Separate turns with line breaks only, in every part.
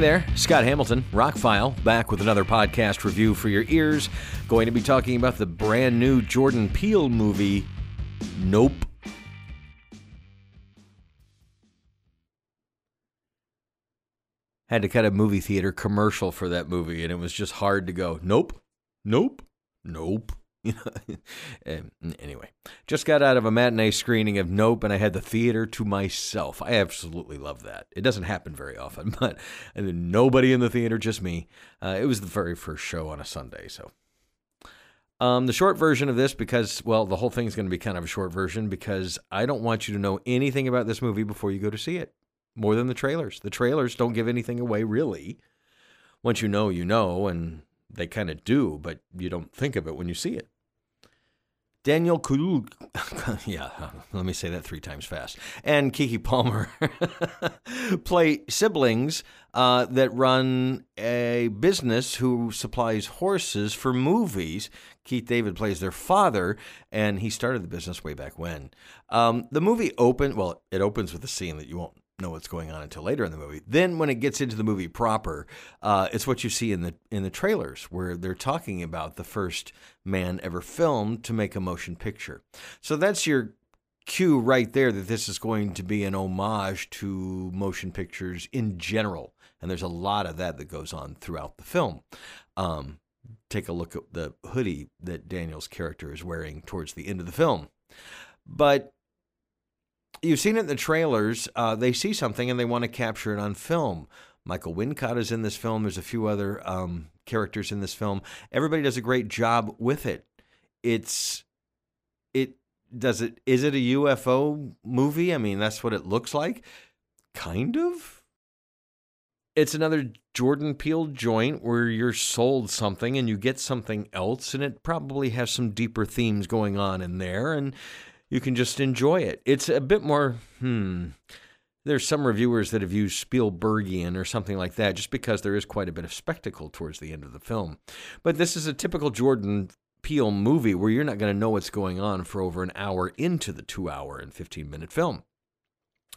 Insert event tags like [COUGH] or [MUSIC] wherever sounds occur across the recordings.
there, Scott Hamilton, Rockfile, back with another podcast review for your ears. Going to be talking about the brand new Jordan Peele movie, Nope. Had to cut a movie theater commercial for that movie, and it was just hard to go, Nope, Nope, Nope. [LAUGHS] anyway, just got out of a matinee screening of Nope, and I had the theater to myself. I absolutely love that. It doesn't happen very often, [LAUGHS] but nobody in the theater, just me. Uh, it was the very first show on a Sunday, so. Um, the short version of this, because, well, the whole thing's going to be kind of a short version because I don't want you to know anything about this movie before you go to see it, more than the trailers. The trailers don't give anything away, really. Once you know, you know, and they kind of do, but you don't think of it when you see it. Daniel Kaluuya, [LAUGHS] yeah, let me say that three times fast, and Keke Palmer [LAUGHS] play siblings uh, that run a business who supplies horses for movies. Keith David plays their father, and he started the business way back when. Um, the movie opened, well, it opens with a scene that you won't know what's going on until later in the movie. Then when it gets into the movie proper, uh, it's what you see in the in the trailers where they're talking about the first man ever filmed to make a motion picture. So that's your cue right there that this is going to be an homage to motion pictures in general. And there's a lot of that that goes on throughout the film. Um, take a look at the hoodie that Daniel's character is wearing towards the end of the film. But you've seen it in the trailers. Uh, they see something and they want to capture it on film. Michael Wincott is in this film. There's a few other um, characters in this film. Everybody does a great job with it. It's it does it is it a UFO movie? I mean, that's what it looks like. Kind of. It's another Jordan Peele joint where you're sold something and you get something else, and it probably has some deeper themes going on in there. And you can just enjoy it. It's a bit more, hmm. There's some reviewers that have used Spielbergian or something like that just because there is quite a bit of spectacle towards the end of the film. But this is a typical Jordan Peele movie where you're not going to know what's going on for over an hour into the two hour and 15 minute film.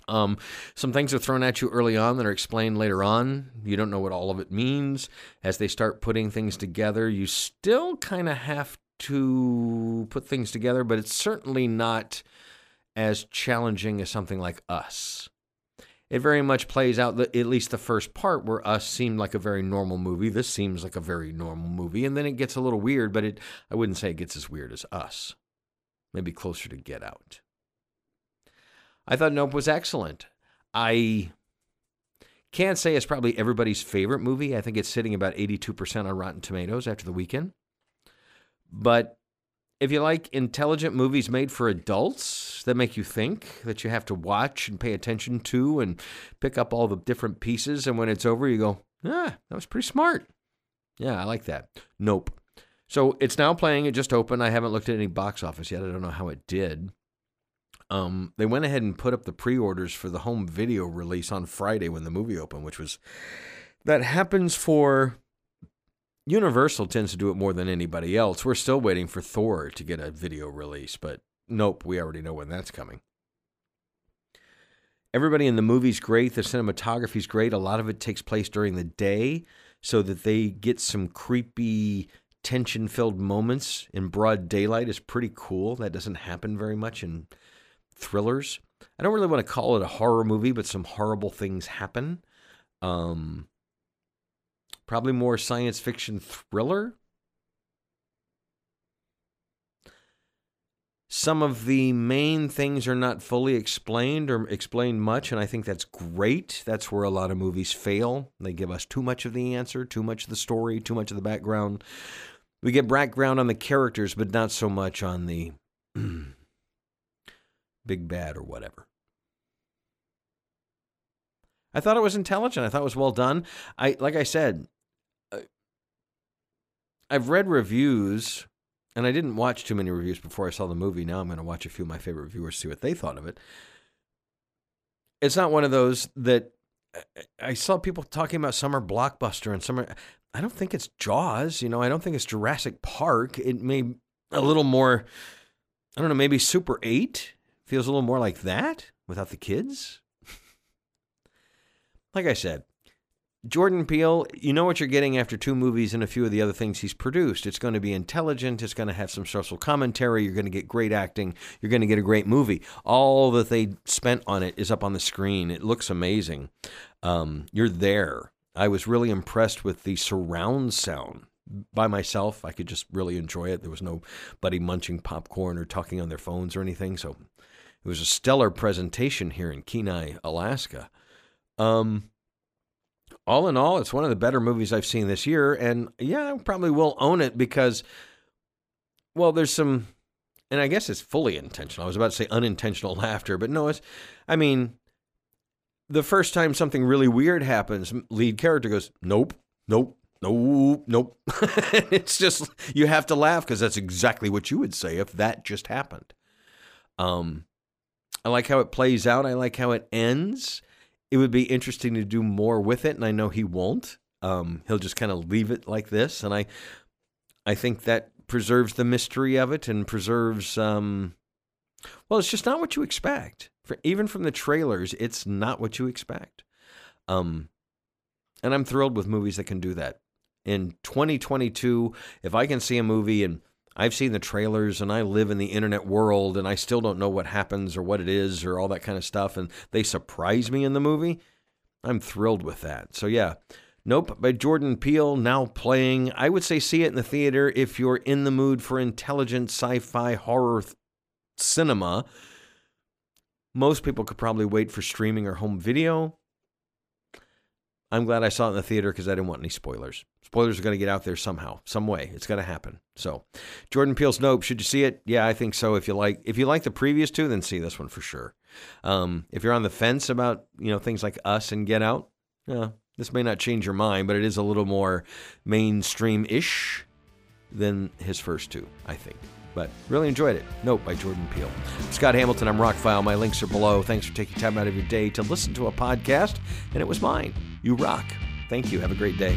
Um, some things are thrown at you early on that are explained later on. You don't know what all of it means. As they start putting things together, you still kind of have to put things together, but it's certainly not as challenging as something like Us. It very much plays out, the, at least the first part, where Us seemed like a very normal movie. This seems like a very normal movie, and then it gets a little weird, but it, I wouldn't say it gets as weird as Us. Maybe closer to Get Out. I thought Nope was excellent. I can't say it's probably everybody's favorite movie. I think it's sitting about 82% on Rotten Tomatoes after the weekend. But if you like intelligent movies made for adults that make you think, that you have to watch and pay attention to and pick up all the different pieces, and when it's over, you go, ah, that was pretty smart. Yeah, I like that. Nope. So it's now playing. It just opened. I haven't looked at any box office yet. I don't know how it did. Um, they went ahead and put up the pre-orders for the home video release on Friday when the movie opened, which was that happens for Universal tends to do it more than anybody else. We're still waiting for Thor to get a video release, but nope, we already know when that's coming. Everybody in the movie's great. The cinematography's great. A lot of it takes place during the day so that they get some creepy, tension filled moments in broad daylight is pretty cool. That doesn't happen very much in thrillers. I don't really want to call it a horror movie, but some horrible things happen. Um, Probably more science fiction thriller. Some of the main things are not fully explained or explained much, and I think that's great. That's where a lot of movies fail. They give us too much of the answer, too much of the story, too much of the background. We get background on the characters, but not so much on the [CLEARS THROAT] big bad or whatever. I thought it was intelligent. I thought it was well done. I like I said, uh, I've read reviews, and I didn't watch too many reviews before I saw the movie. Now I'm going to watch a few of my favorite reviewers, see what they thought of it. It's not one of those that uh, I saw people talking about summer blockbuster and summer. I don't think it's Jaws. You know, I don't think it's Jurassic Park. It may a little more. I don't know. Maybe Super Eight feels a little more like that without the kids. Like I said, Jordan Peele, you know what you're getting after two movies and a few of the other things he's produced. It's going to be intelligent. It's going to have some social commentary. You're going to get great acting. You're going to get a great movie. All that they spent on it is up on the screen. It looks amazing. Um, you're there. I was really impressed with the surround sound. By myself, I could just really enjoy it. There was nobody munching popcorn or talking on their phones or anything. So it was a stellar presentation here in Kenai, Alaska. Um, all in all, it's one of the better movies I've seen this year. And yeah, I probably will own it because, well, there's some, and I guess it's fully intentional. I was about to say unintentional [LAUGHS] laughter, but no, it's, I mean, the first time something really weird happens, lead character goes, nope, nope, nope, nope. [LAUGHS] it's just, you have to laugh because that's exactly what you would say if that just happened. Um, I like how it plays out. I like how it ends it would be interesting to do more with it, and I know he won't. Um, he'll just kind of leave it like this, and I, I think that preserves the mystery of it and preserves. Um, well, it's just not what you expect. For, even from the trailers, it's not what you expect. Um, and I'm thrilled with movies that can do that. In 2022, if I can see a movie and I've seen the trailers and I live in the internet world and I still don't know what happens or what it is or all that kind of stuff. And they surprise me in the movie. I'm thrilled with that. So, yeah. Nope, by Jordan Peele, now playing. I would say see it in the theater if you're in the mood for intelligent sci fi horror th- cinema. Most people could probably wait for streaming or home video. I'm glad I saw it in the theater because I didn't want any spoilers. Spoilers are going to get out there somehow, some way. It's going to happen. So, Jordan Peele's Nope. Should you see it? Yeah, I think so. If you like, if you like the previous two, then see this one for sure. Um, if you're on the fence about you know things like Us and Get Out, yeah, this may not change your mind, but it is a little more mainstream-ish than his first two, I think. But really enjoyed it. Nope by Jordan Peele. Scott Hamilton, I'm Rockfile. My links are below. Thanks for taking time out of your day to listen to a podcast, and it was mine. You rock. Thank you. Have a great day.